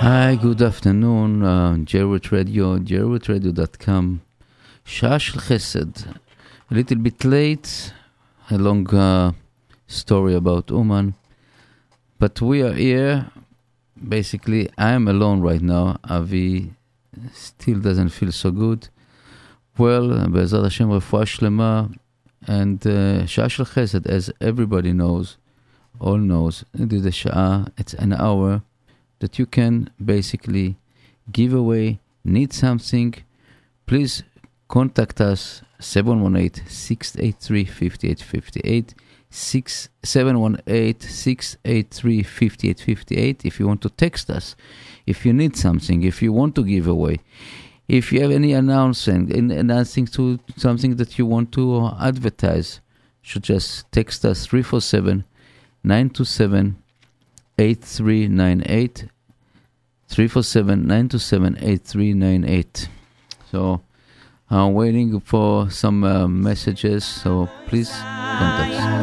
Hi, good afternoon, uh, Radio, jrootradio.com. שעה של חסד. A little bit late, a long uh, story about Oman. But we are here. Basically, I am alone right now. Avi still doesn't feel so good. Well, בעזרת השם רפואה שלמה. And uh, שעה של חסד, as everybody knows, all knows, זה שעה, it's an hour that you can basically give away, need something, please contact us 718-683-5858 718-683-5858 if you want to text us if you need something if you want to give away if you have any announcement announcing to something that you want to advertise should just text us 347 927 8398 347 927 8398 so I'm waiting for some uh, messages so please contact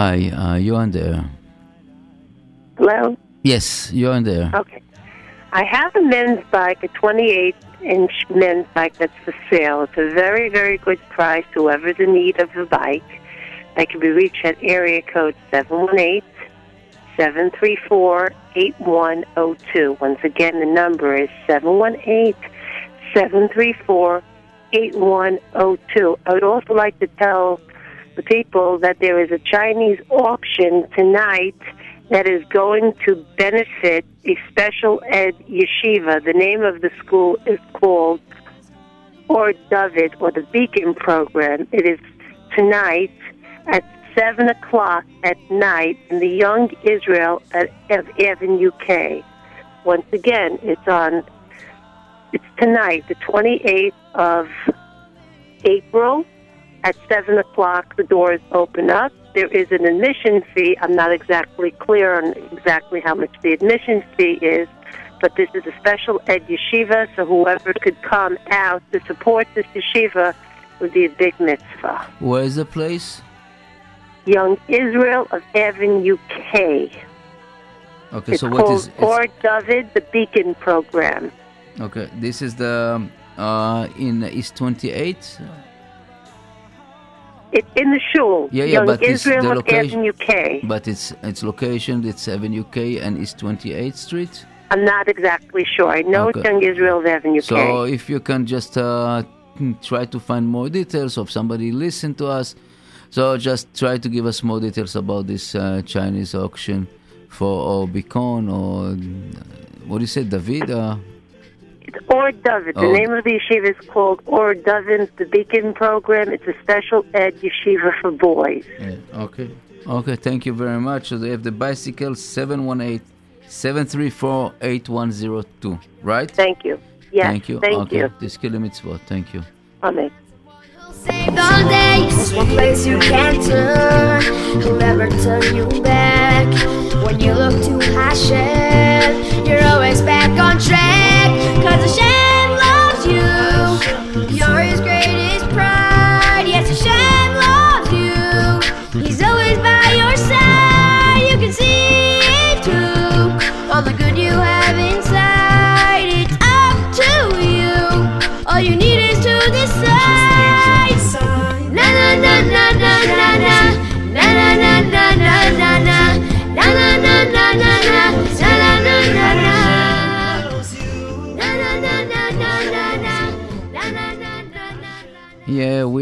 Hi, uh, you're on there. Hello? Yes, you're on there. Okay. I have a men's bike, a 28 inch men's bike that's for sale. It's a very, very good price. Whoever's in need of a bike, I can be reached at area code 718 734 8102. Once again, the number is 718 734 8102. I would also like to tell the people that there is a Chinese auction tonight that is going to benefit a special ed yeshiva. The name of the school is called Or David or the Beacon Program. It is tonight at 7 o'clock at night in the Young Israel at Avenue K. Once again, it's on, it's tonight, the 28th of April at 7 o'clock. The doors open up. There is an admission fee. I'm not exactly clear on exactly how much the admission fee is, but this is a special ed yeshiva, so whoever could come out to support this yeshiva would be a big mitzvah. Where is the place? Young Israel of Avenue K. Okay, it's so what is it's, Or David, the Beacon Program. Okay, this is the uh, in East 28. It's in the shul. Yeah, yeah, Young but it's Israel the location- Avenue K. But its its location it's Avenue K and East 28th Street. I'm not exactly sure. I know it's Young Israel Avenue So K. So if you can just uh, hmm, try to find more details of somebody listen to us, so just try to give us more details about this uh, Chinese auction for or Beacon or uh, what do you say, David? Uh, It's Or David. The Oh. name of the yeshiva is called Or David, the Beacon Program. It's a special ed yeshiva for boys. yeah. Okay. Okay. Thank you very much. So they have the bicycle 718 734 8102, right? Thank you. Yes, Thank you. Thank okay. you. Tizku lemitzvot. Thank you. Amen. Saved all day, it's one place you can't turn. He'll never turn you back. When you look to Hashem, you're always back on track. Cause Hashem loves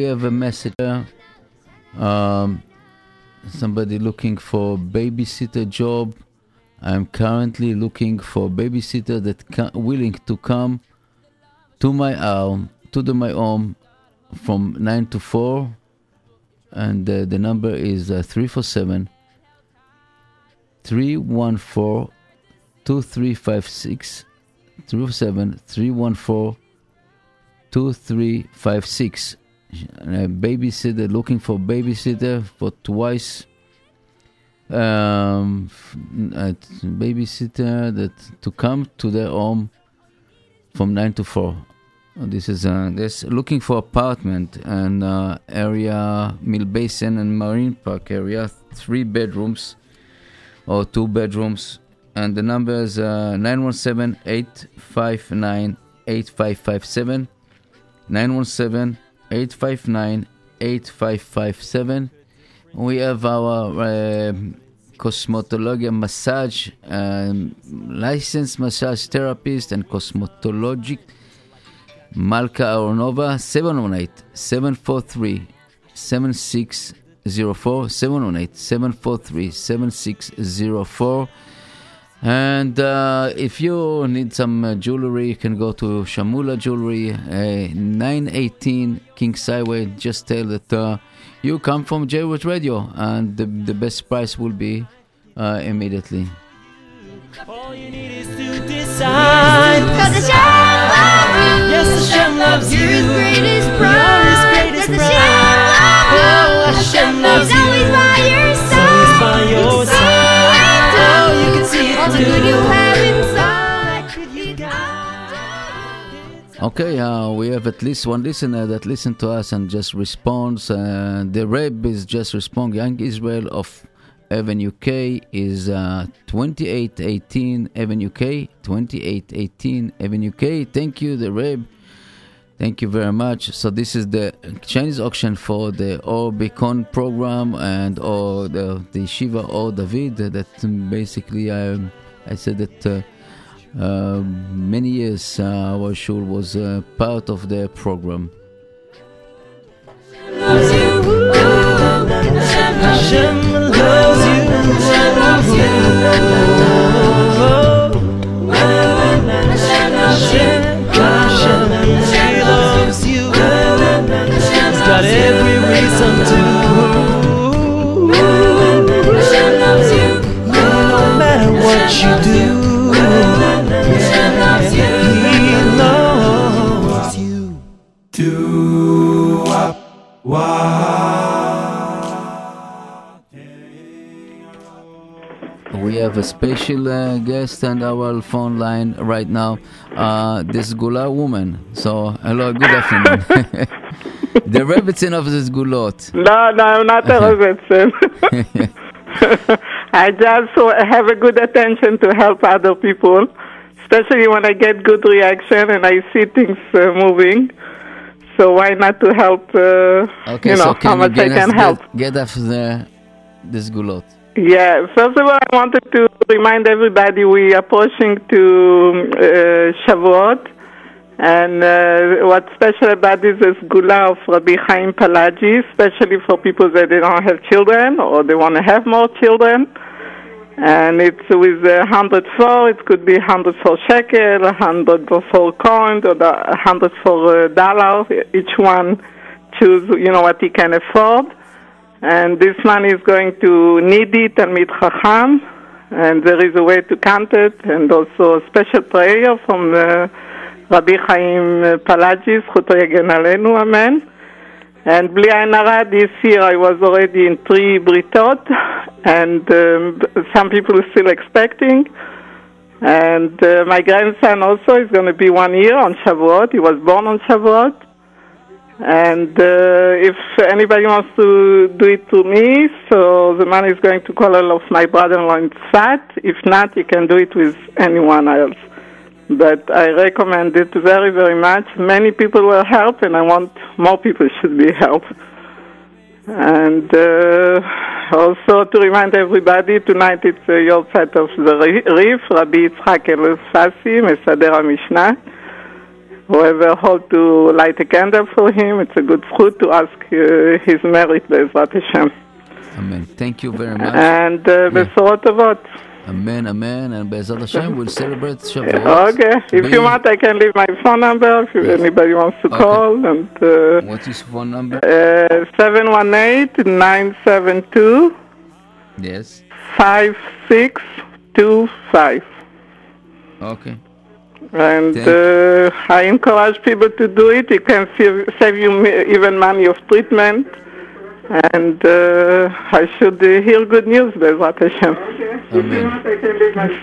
have a message. Um, somebody looking for babysitter job. I'm currently looking for babysitter that ca- willing to come to my home, to the, my home, from nine to four, and uh, the number is uh, three four seven. 314 2356 307 314 2356 a babysitter looking for babysitter for twice. Um at babysitter that to come to their home from 9 to 4 Uh, this is uh this looking for apartment and uh, area mill basin and marine park area three bedrooms or two bedrooms. And the number is uh, 917-859-8557 917-859-8557 we have our um cosmetology massage um, licensed massage therapist and cosmetologic Malka Aronova 718 743 and uh, if you need some uh, jewelry, you can go to Shamula Jewelry, uh, 918 Kings Highway. Just tell that uh, you come from J-Root Radio, and the, the best price will be uh, immediately. All you need is to decide. Cause Hashem love you. Yes, the Shem loves you. You're his greatest You're his greatest pride. Shem love you. Oh, Hashem loves you. Okay, uh, we have at least one listener that listened to us and just responds. Uh, the Reb is just responding. Young Israel of Avenue K is uh, 2818 Avenue K, 2818 Avenue K. Thank you, the Reb. Thank you very much. So this is the Chinese auction for the Or Beacon program and or the the Shiva or David. That um, basically I I said that uh, uh, many years uh, our shul was uh, part of their program. Hashem loves you. Hashem, Hashem, he loves you. He's got every reason to. No matter what you have a special uh, guest on our phone line right now. Uh, segula woman. So hello, good afternoon. the Rebbitzin of segulot. No, no, I'm not a Robertson. I just have a good attention to help other people, especially when I get good reaction and I see things uh, moving. So why not to help? Uh, Okay, you know so how much I can help. Get, us the segulot. Yeah, first of all, I wanted to remind everybody we are approaching to uh, Shavuot, and uh, what's special about this is Gula of Rabbi Chaim Palagi, especially for people that they don't have children or they want to have more children. And it's with a hundred four. It could be hundred four shekel, a hundred four coin, or hundred four uh, dollar. Each one choose, you know, what he can afford and this money is going to Nidi Talmid Chacham, and there is a way to count it, and also a special prayer from uh, Rabbi Chaim Palagi, זכותו יגן עלינו, amen. And בלי עין הרע, this year I was already in three britot, and um, some people are still expecting. And uh, my grandson also is going to be one year on Shavuot. He was born on Shavuot. And uh, if anybody wants to do it to me, so the money is going to Kollel of my brother-in-law in Tzfat. If not, you can do it with anyone else. But I recommend it very, very much. Many people will help, and I want more people should be helped. And uh, also to remind everybody, tonight it's uh, yahrzeit of the Rif, Rabbi Yitzhak Alfasi, Mesader HaMishnah whoever hope to light a candle for him, it's a good fruit to ask uh, his merit, Bezrat Hashem. Amen. Thank you very much. And uh, Avot. Amen, amen, and Bezrat Hashem will celebrate Shavuot. Okay, if you want, I can leave my phone number if yes. anybody wants to okay. call. And uh, what is phone number? Uh, 718-972. Yes. Five six two five. Okay. And Thank- uh, I encourage people to do it. It can save, save you mi- even money of treatment. And uh, I should uh, hear good news, Bezrat Hashem. Amen.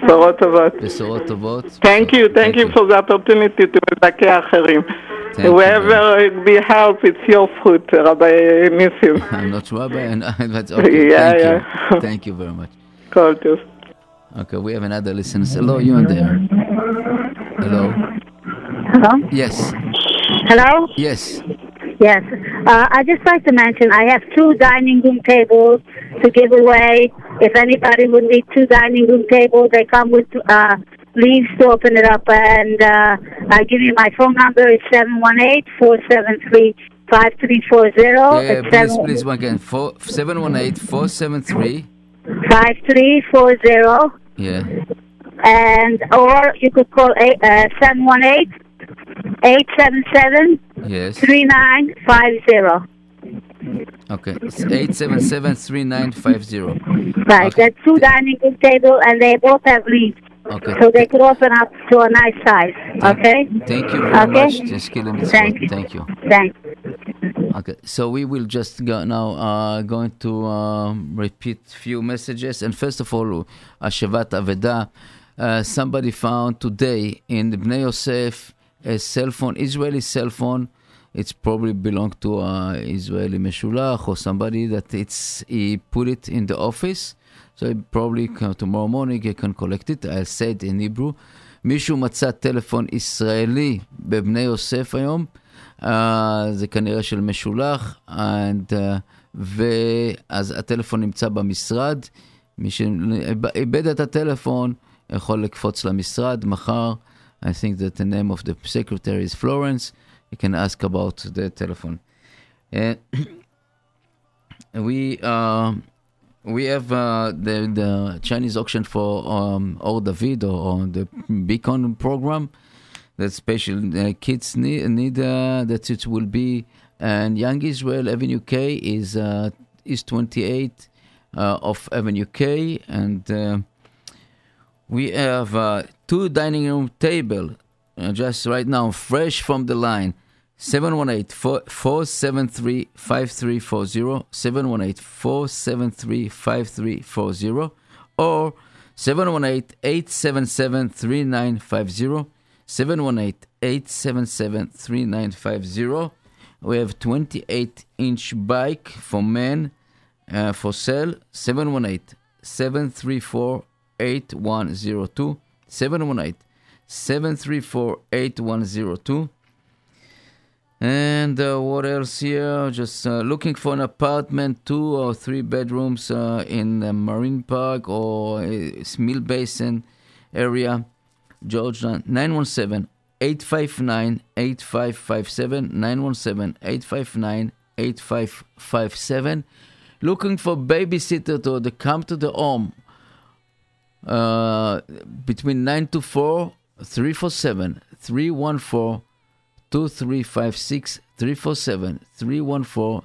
בשורות טובות. בשורות טובות. Thank you, thank you for the opportunity to מזכה אחרים. Thank you Whoever it be help, it's your fruit, Rabbi Nissim. I'm not rabbi, and that's okay. Yeah, Thank yeah. you. Thank you very much. כל טוב. Okay, we have another listener. Hello, you in there? Hello. Hello? Yes. Hello? Yes. Yes. Uh, I'd just like to mention I have two dining room tables to give away. If anybody would need two dining room tables, they come with uh, leaves to open it up. And uh, I give you my phone number. It's 718-473-5340. Yeah, It's please, seven- please, one again. Four, 718 473. 5340. Yeah. And, or you could call eight, uh, 718 877 Yes. 3950. Okay. It's 877 3950. Right, Okay. that's two dining room table, and they both have leaves, Okay. so they could open up to a nice size. Okay, Thank you very Okay. much. Just kill him. Thank you. Thank you. thanks. Okay, so we will just go now. Uh, going to um, repeat few messages, and first of all, Hashavat Aveda. Uh, somebody found today in the Bnei Yosef a cell phone, Israeli cell phone. It's probably belong to uh, Israeli Meshulach or somebody that it's he put it in the office. So he probably can, tomorrow morning he can collect it. I'll say it in Hebrew. מישהו מצא טלפון ישראלי בבני יוסף היום, uh, זה כנראה של משולח, and, uh, ואז הטלפון נמצא במשרד, מי שאיבד את הטלפון יכול לקפוץ למשרד מחר, I think that the name of the secretary is Florence, you can ask about the telephone. Uh, we uh, we have uh, the the Chinese auction for um, Or David or, or the Beacon program that special uh, kids need need uh, that it will be and Young Israel Avenue K is uh, is 28 uh, of Avenue K and uh, we have uh, two dining room table uh, just right now fresh from the line. 718-473-5340 718-473-5340 or 718-877-3950 718-877-3950 we have 28 inch bike for men uh, for sale 718 734 8102 718 734 8102 and uh, what else here? Just uh, looking for an apartment, two or three bedrooms uh, in the Marine Park or uh, Mill Basin area. Georgia, 917 859 8557. 917 859 8557. Looking for babysitter to come to the home uh, between 9 to 4, 347 314 2356 347 314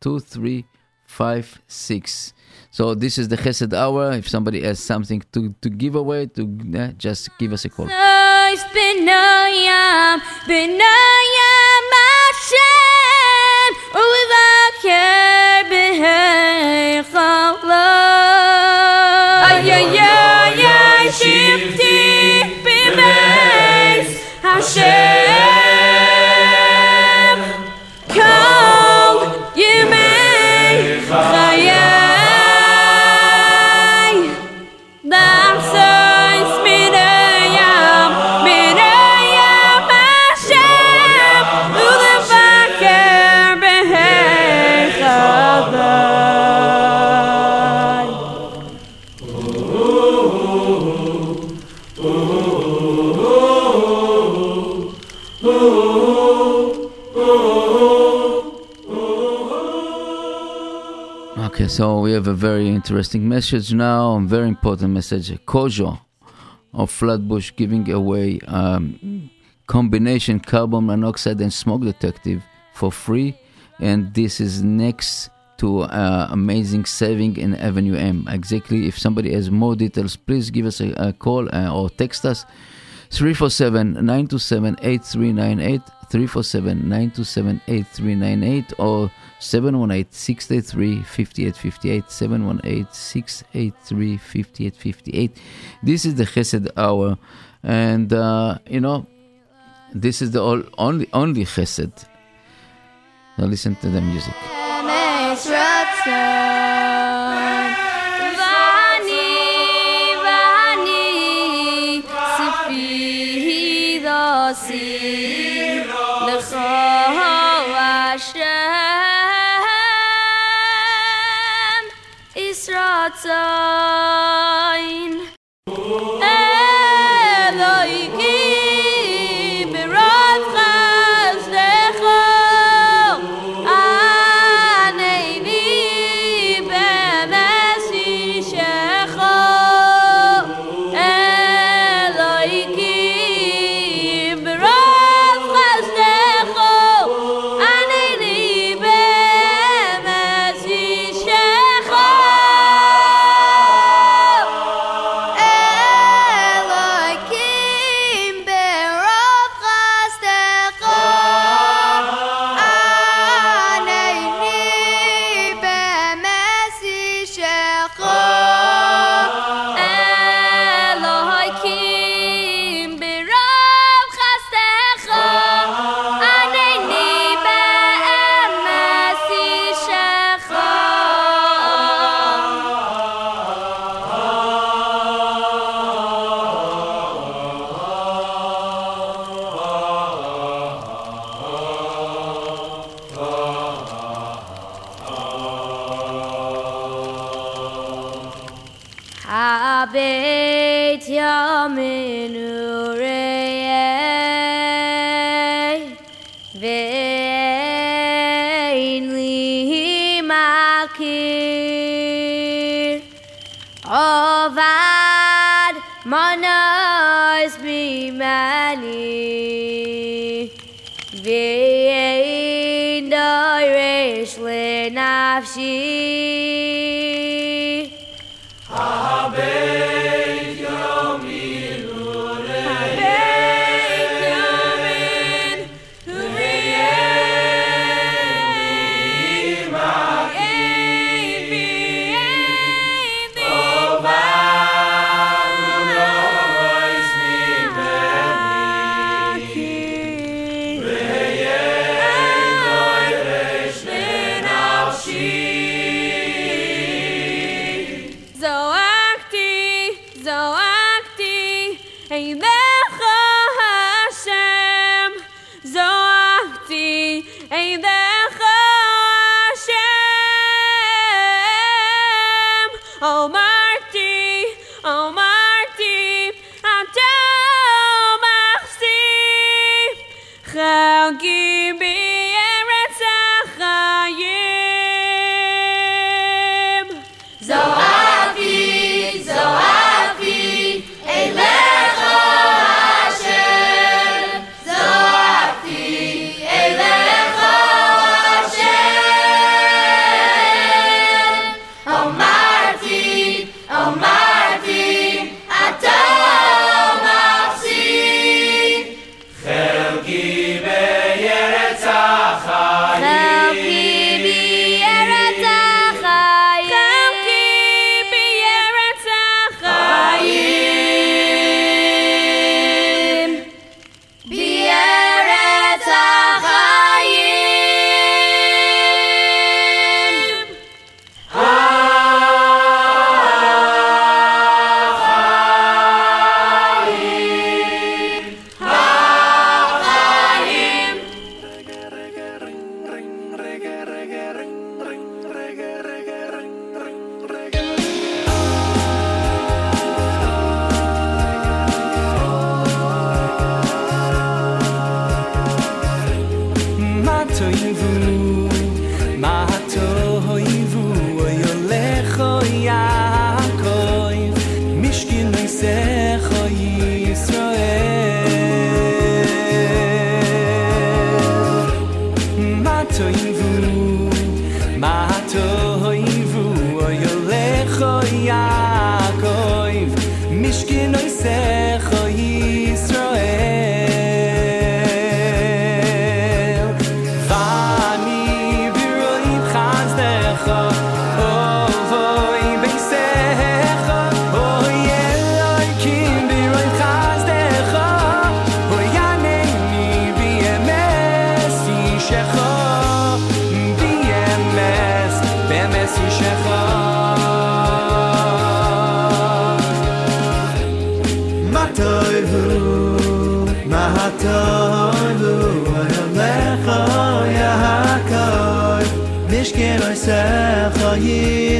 2356. So this is the Chesed hour. If somebody has something to, to give away, to uh, just give us a call. cheio. So we have a very interesting message now, a very important message. Kojo of Flatbush giving away um, combination carbon monoxide and smoke detective for free, and this is next to uh, amazing saving in Avenue M. Exactly. If somebody has more details, please give us a, a call uh, or text us 347 927 8398. 347 927 8398 or 718 683 5858. 718 683 5858. This is the Chesed Hour. And, uh, you know, this is the all, only, only Chesed. Now listen to the music. see 走。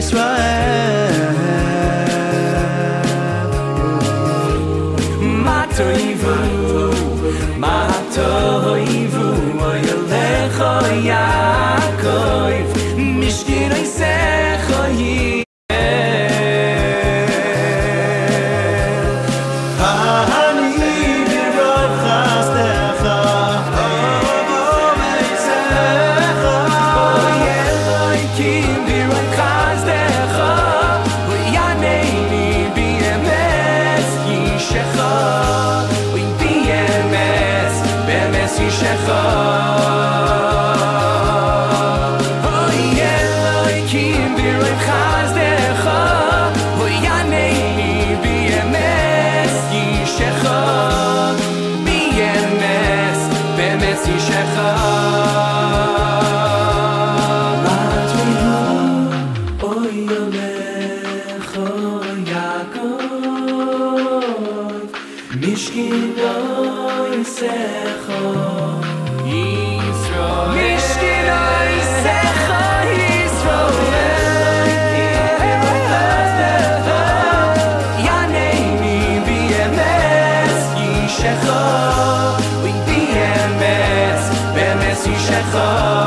Yisrael. Matoivu, Matoivu, b'emes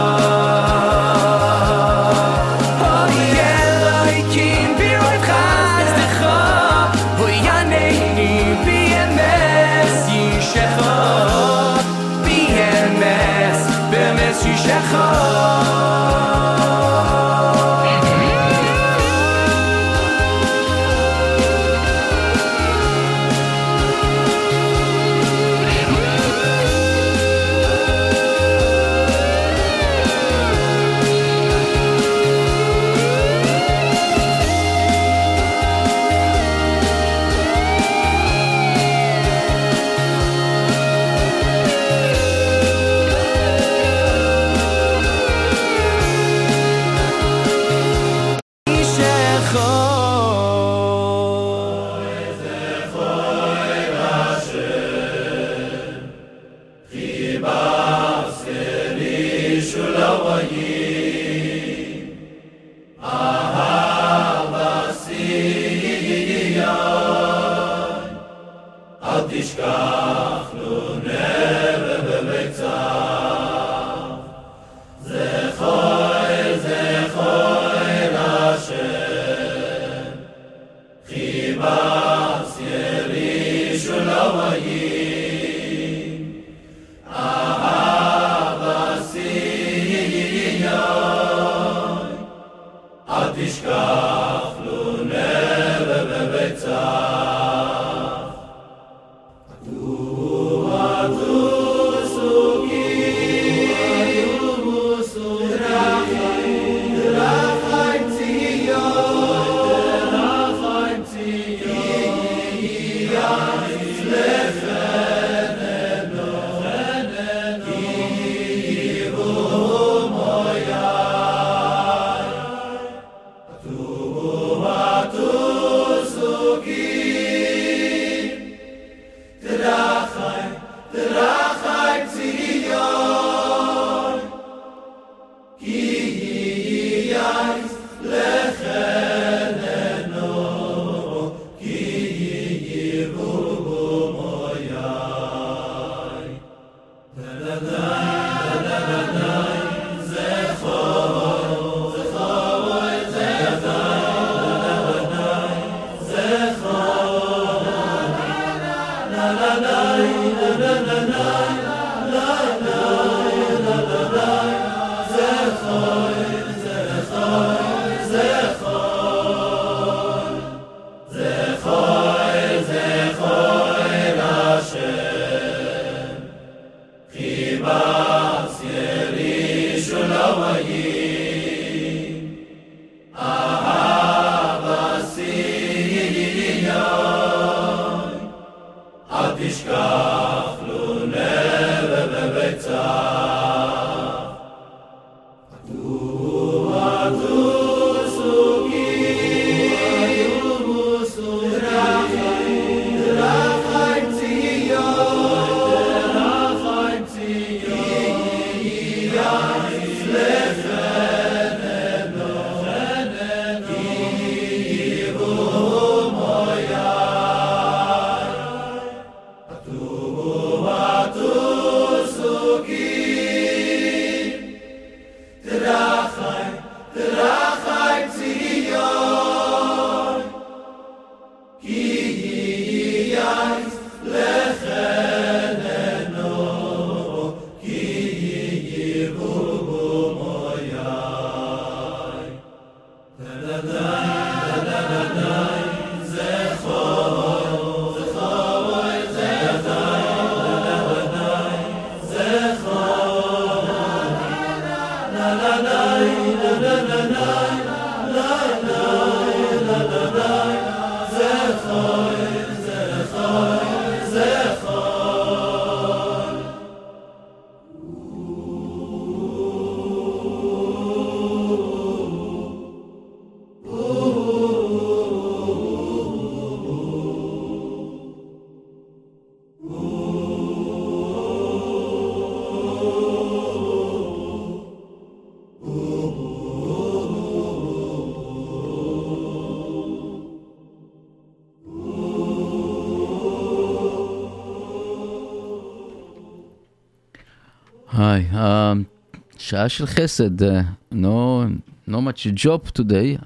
שעה של חסד, uh, no, no much job today,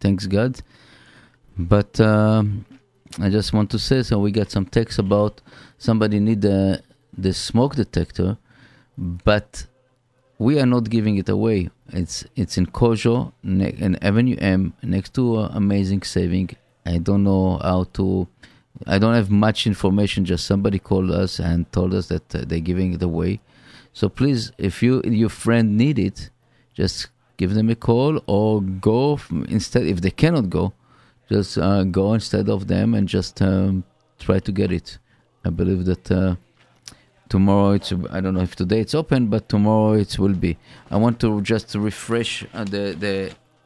thanks God, but uh, I just want to say, so we got some text about somebody need the, the smoke detector, but we are not giving it away. It's it's in Kojo, ne- in Avenue M, next to uh, Amazing Saving. I don't know how to. I don't have much information. Just somebody called us and told us that uh, they're giving it away. So please, if you your friend need it, just give them a call or go instead. If they cannot go, just uh, go instead of them and just um, try to get it. I believe that uh, tomorrow it's I don't know if today it's open, but tomorrow it will be. I want to just refresh uh, the the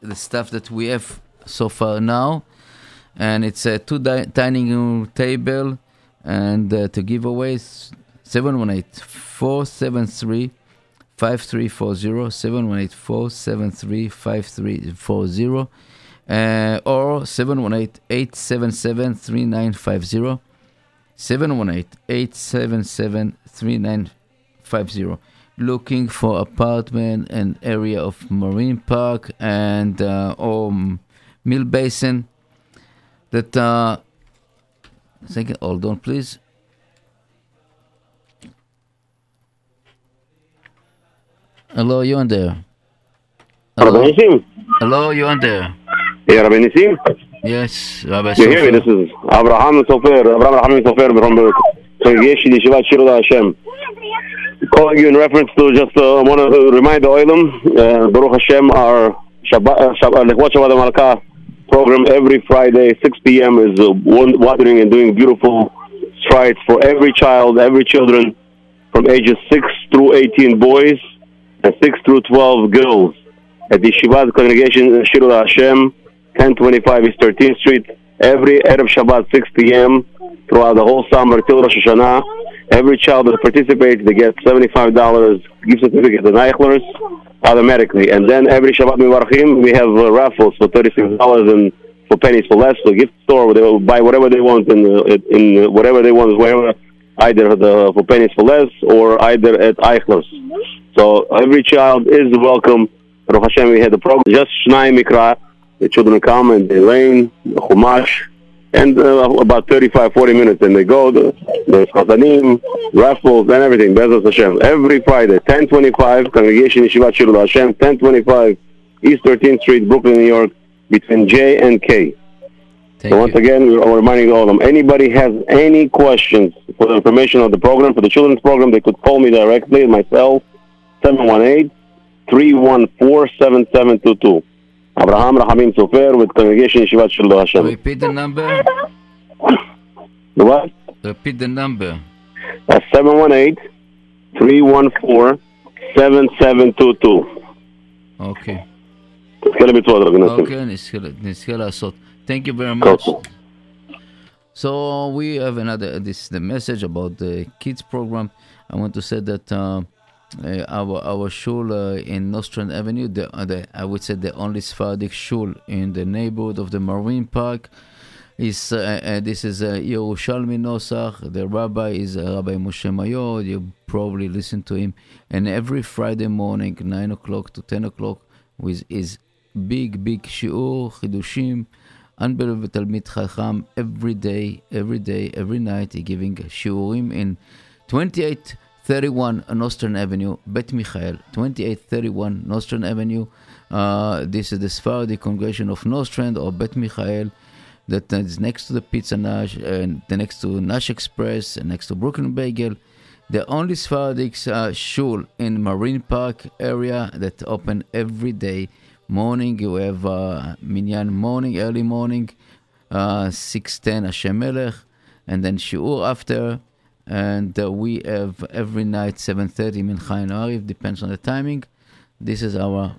the stuff that we have so far now, and it's a two di- dining room table, and uh, to give away s- 718 473 5340 718 473 5340 uh, or 718 877 3950 718-877-3950 looking for apartment and area of marine park and uh, or mill basin that uh second hold on please hello you on there Rabbi Nissim? hello you on there Yeah, Rabbi Nissim? yes Rabbi You hear me? Sofer. This is Abraham Sofer, Abraham Rahman Sofer from the congregation Yeshivat Shirul Hashem. Calling you in reference to just uh, want to remind the Oilam, uh, Baruch Hashem, our Shabbat, uh, Shabbat, Shabbat Malka program every Friday, 6 p.m. is uh, wandering and doing beautiful strides for every child, every children from ages 6 through 18 boys and 6 through 12 girls at the Shivat congregation in Shirul Hashem, 1025 East 13th Street, every Erev Shabbat 6 p.m. throughout the whole summer till Rosh Hashanah. Every child that participates, they get $75 gift certificate to Eichlers automatically. And then every Shabbat Mivarchim, we have uh, raffles for $36 and for pennies for less. So gift store they will buy whatever they want in, uh, in whatever they want, wherever, either the, for pennies for less or either at Eichlers. So every child is welcome. Baruch Hashem, we had the program, just Shnai Mikra. The children come and they learn the Chumash, and uh, about 35, 40 minutes, and they go. The, there's Chazanim, raffles, and everything. Bezras Hashem. Every Friday, 1025, Congregation Yeshivat Shirul Hashem, 1025 East 13th Street, Brooklyn, New York, between J and K. Thank so once you. again, we're reminding all of them. Anybody has any questions for the information of the program, for the children's program, they could call me directly, myself, 718 718-314-7722. Abraham Rahamim Sofer with Congregation Yeshivat Shelo Hashem. Repeat the number. The what? Repeat the number. That's 718-314-7722. Okay. תזכה למצוות, רבי נסים. Okay, נזכה- נזכה לעשות. Thank you very much. So we have another. This is the message about the kids program. I want to say that uh, uh, our our shul uh, in Nostrand Avenue, the, uh, the I would say the only Sephardic shul in the neighborhood of the Marine Park, is uh, uh, this is uh, Yerushalmi Nosach. The rabbi is uh, Rabbi Moshe Mayor. You probably listen to him, and every Friday morning, nine o'clock to ten o'clock, with his big big shiur chidushim. Unbelievable Talmid Chacham every day, every day, every night. He giving shiurim in 2831 Nostrand Avenue, Bet Michael, 2831 Nostrand Avenue. Uh, this is the Sephardi congregation of Nostrand or Bet Michael that is next to the Pizza Nash and the next to Nash Express and next to Brooklyn Bagel. The only Sephardic uh, shul in Marine Park area that open every day morning. You have uh, minyan morning, early morning, uh, six ten Hashem Melech, and then shiur after. And uh, we have every night seven thirty mincha and ariv depends on the timing. This is our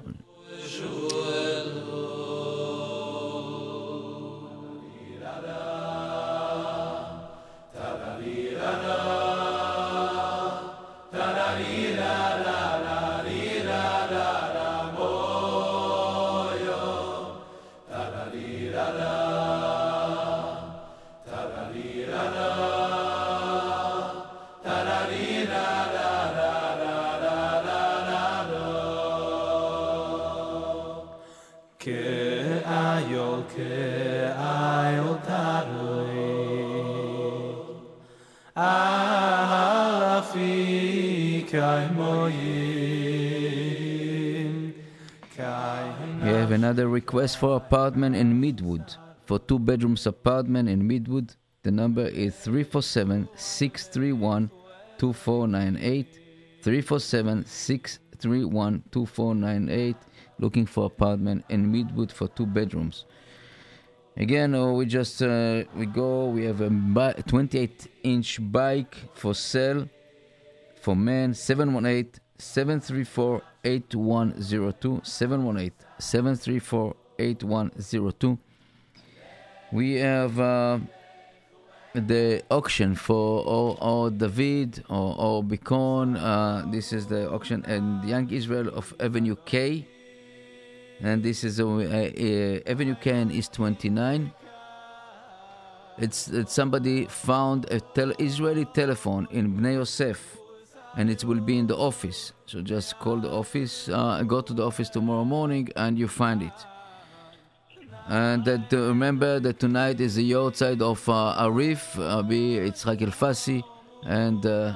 another request for apartment in Midwood. For two bedrooms apartment in Midwood, the number is 347 631 2498. 347 631 2498. Looking for apartment in Midwood for two bedrooms. Again, uh, we just uh, we go. We have a 28 inch bike for sale for men 718 734 8102 718 734 8102 we have uh, the auction for or, or David or, or Bicon uh, this is the auction and Young Israel of Avenue K. And this is uh, uh, Avenue K and East 29 it's, it's somebody found a tel- Israeli telephone in Bnei Yosef, and it will be in the office. So just call the office, uh, go to the office tomorrow morning, and you find it. And that, uh, remember that tonight is the outside of uh, Arif, uh, be Yitzhak Alfasi, and uh,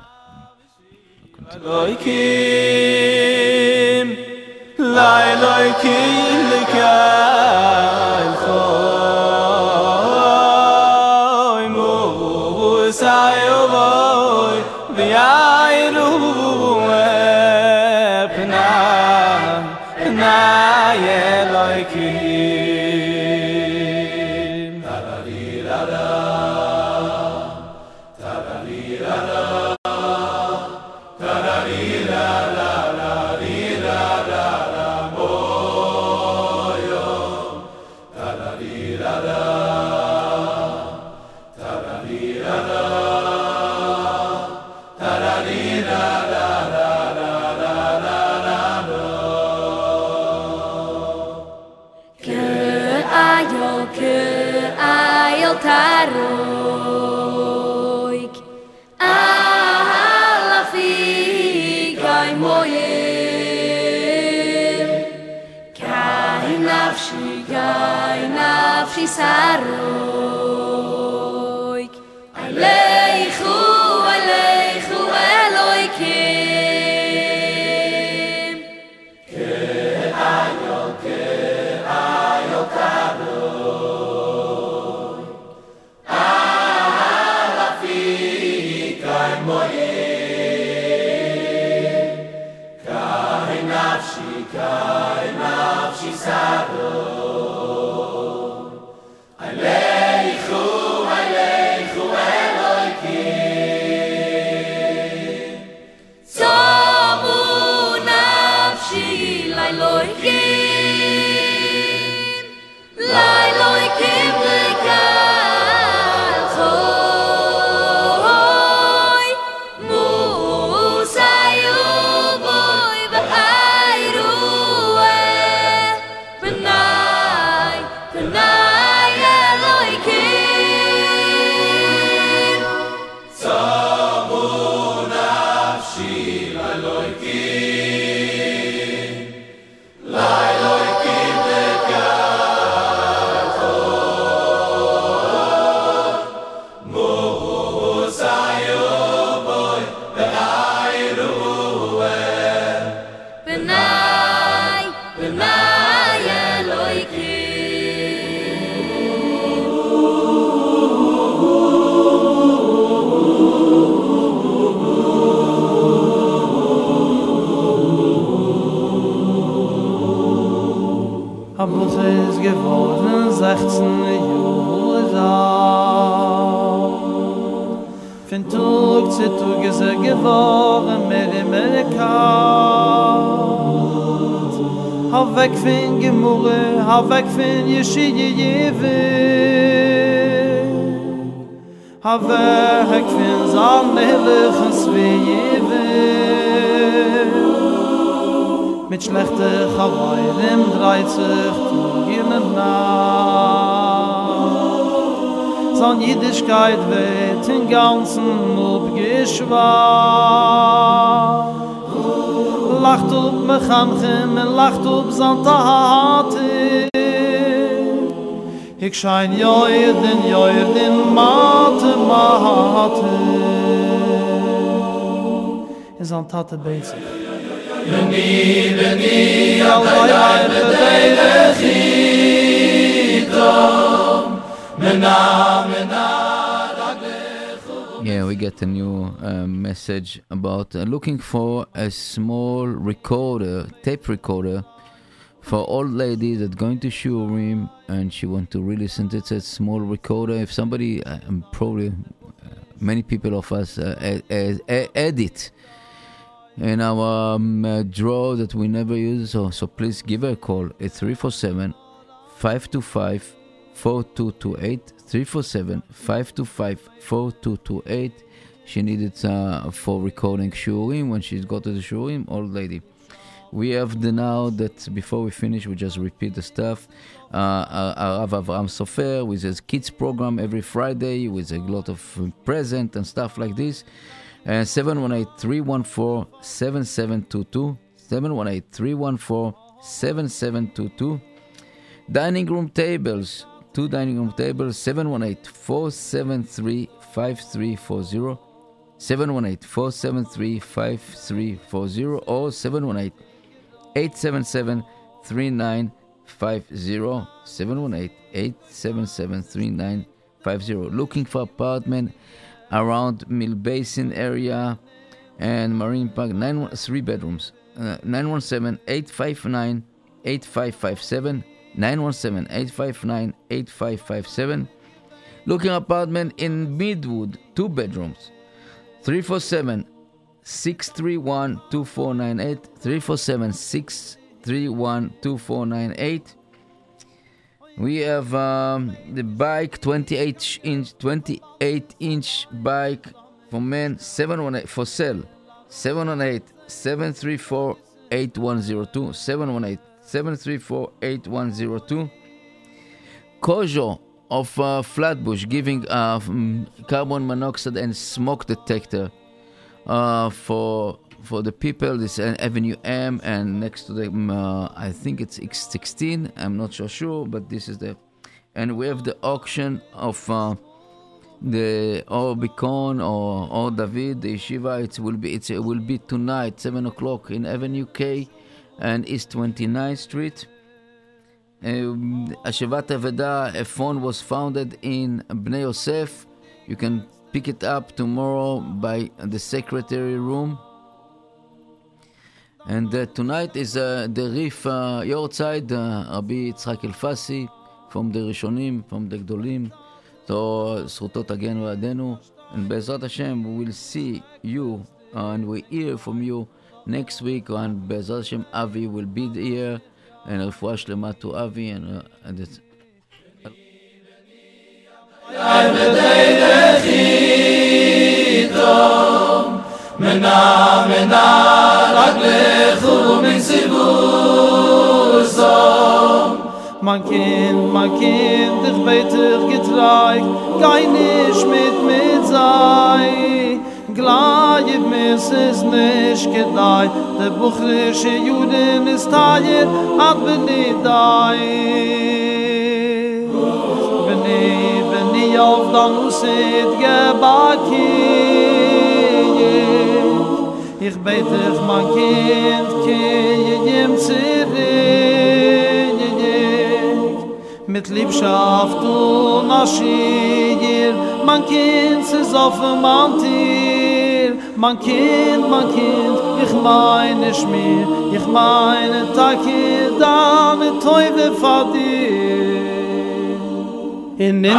Abus is geworden 16 Jahre. Da Fin tug zu tug is er geworden mehr im Amerika Hau weg fin gemurre, hau weg fin jeschi je Have ik fin zan lelichens wie je Mit schlechte Chawairim dem sich in jenen nach. Zan Jiddischkeit wird in ganzen Mub geschwacht Lacht op mechamchem en lacht op zan tahatim Ik schein joiden, joiden, mate, mate. In Zantate bezig. Beni, beni, allai lai bedele chitom, mena, mena, Yeah, we get a new uh, message about uh, looking for a small recorder, tape recorder, for old ladies that going to Shurim and she want to to it. It's a small recorder. If somebody, uh, um, probably uh, many people of us uh, edit in our um, uh, drawer that we never use. So, so please give her a call. It's 347 525 4228 347 525 4228 she needed uh, for recording shurim when she's got to the shurim old lady we have the now that before we finish we just repeat the stuff uh, uh, Rav Avram Sofer with his kids program every Friday with a lot of uh, present and stuff like this. Uh, 718-314-7722 718-314-7722 Dining room tables, two dining room tables, 718 473 5340, 718 473 5340, or 718 877 3950, 718 877 3950. Looking for apartment around Mill Basin area and Marine Park, nine, three bedrooms, uh, 917 859 8557 917 859 8557. Looking apartment in Midwood, two bedrooms. 347 631 2498. 347 631 2498. We have um, the bike 28 inch 28 inch bike for men 718 for sale. 718 734 8102 718 734 8102 COJO of uh, Flatbush giving uh, carbon monoxide and smoke detector uh, for for the people. This is Avenue M and next to them, uh, I think it's X16. I'm not so sure, but this is the and we have the auction of uh, the or Bicon or or David the yeshiva. It will be it's, it will be tonight, seven o'clock in Avenue K and East 29th Street. Um, Hashavat Aveda, a phone was founded in Bnei Yosef. You can pick it up tomorrow by the secretary room. And uh, tonight is uh, the Rif uh, Yahrzeit, uh, Rabbi Yitzhak Alfasi, from the Rishonim, from the Gdolim. So, זכותו תגן ועדנו. And Bezrat Hashem, we will see you uh, and we hear from you next week. And Bezrat Hashem, Avi will be here. And רפואה שלמה to Avi. And, uh, and it's, uh, מנה מנה רגלך ומן סיבוסו Man kind, man kind, ich beter getreig, gai nisch mit mit sei. Gleib mis is nisch gedei, de buchrische Juden is tayer, ad beni dai. Beni, beni auf dan usit gebakiyeh. Ich bete ich mein Kind, kehe jem zirin, mit Liebschaft und Aschir, mein Kind ist auf dem Antir, mein Kind, mein Kind, ich meine Schmier, ich meine Takir, deine Teufel verdir. In Indie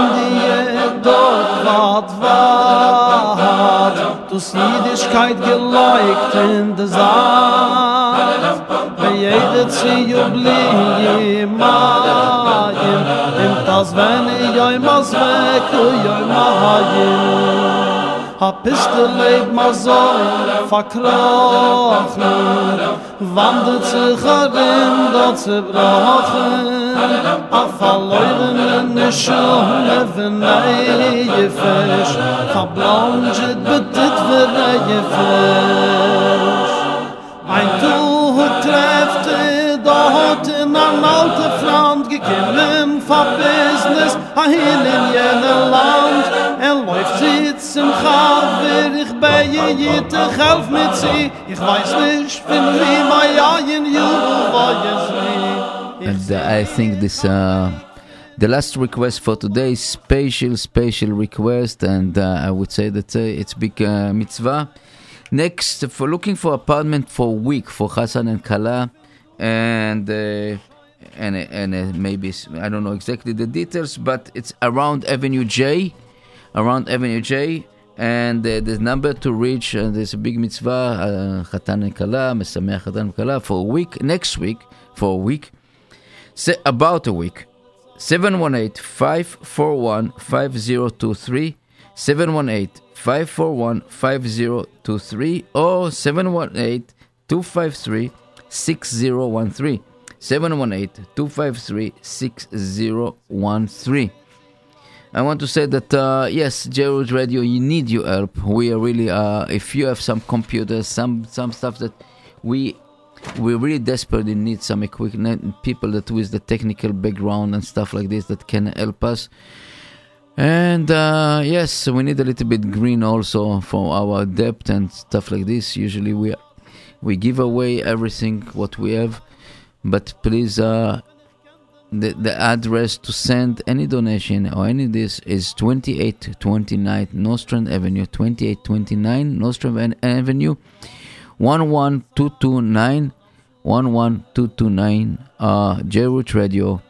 dort wat wat Du Siedigkeit geleugt in der Saat. Bei jeder Zieh Mayim Im das wenn ich oi mas weg oi oi Mayim a pistol leib ma so verkrochen. Wandelt sich er dort der zerbrochen. A verloren in der schon leven eie fisch verblanget betit wird eie fisch ein du hu trefft dort in an alte frand gekimmen for business a hin in jene land. En läuft sie Chaver ich bei je jitte mit sie. Ich weiß nicht wie And uh, I think this uh, the last request for today is special, special request, and uh, I would say that uh, it's big uh, mitzvah. Next, for looking for apartment for week for Chasan and Kala, and uh, and and uh, maybe I don't know exactly the details, but it's around Avenue J, around Avenue J. And uh, the number to reach, uh, there's a big mitzvah, uh, Chatan and Kala, Mesameach Chatan Kala, for a week, next week, for a week. Se- about a week. 718 541 5023. 718 541 5023 or 718 253 6013. 718 253 6013. I want to say that uh, yes, JRoot Radio, you need your help. We are really, uh, if you have some computers, some some stuff that we we really desperately need some equipment, people that with the technical background and stuff like this that can help us. And uh, yes, we need a little bit green also for our depth and stuff like this. Usually we we give away everything what we have, but please uh, the, the address to send any donation or any this is 2829 Nostrand Avenue 2829 Nostrand Avenue 11229 11229 uh JRoot Radio.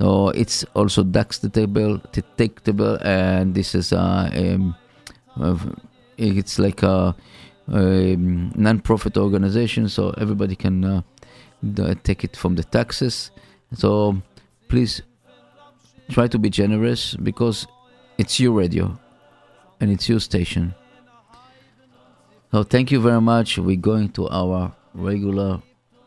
So it's also tax detectable and this is uh, um, it's like a, um non-profit organization so everybody can uh, take it from the taxes. So please try to be generous because it's your radio and it's your station. So thank you very much. We're going to our regular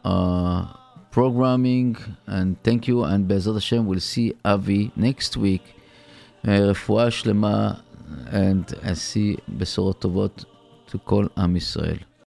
uh, programming and thank you. And Bezat Hashem, we'll see Avi next week. Uh, רפואה שלמה and I see בשורות טובות to כל עם ישראל.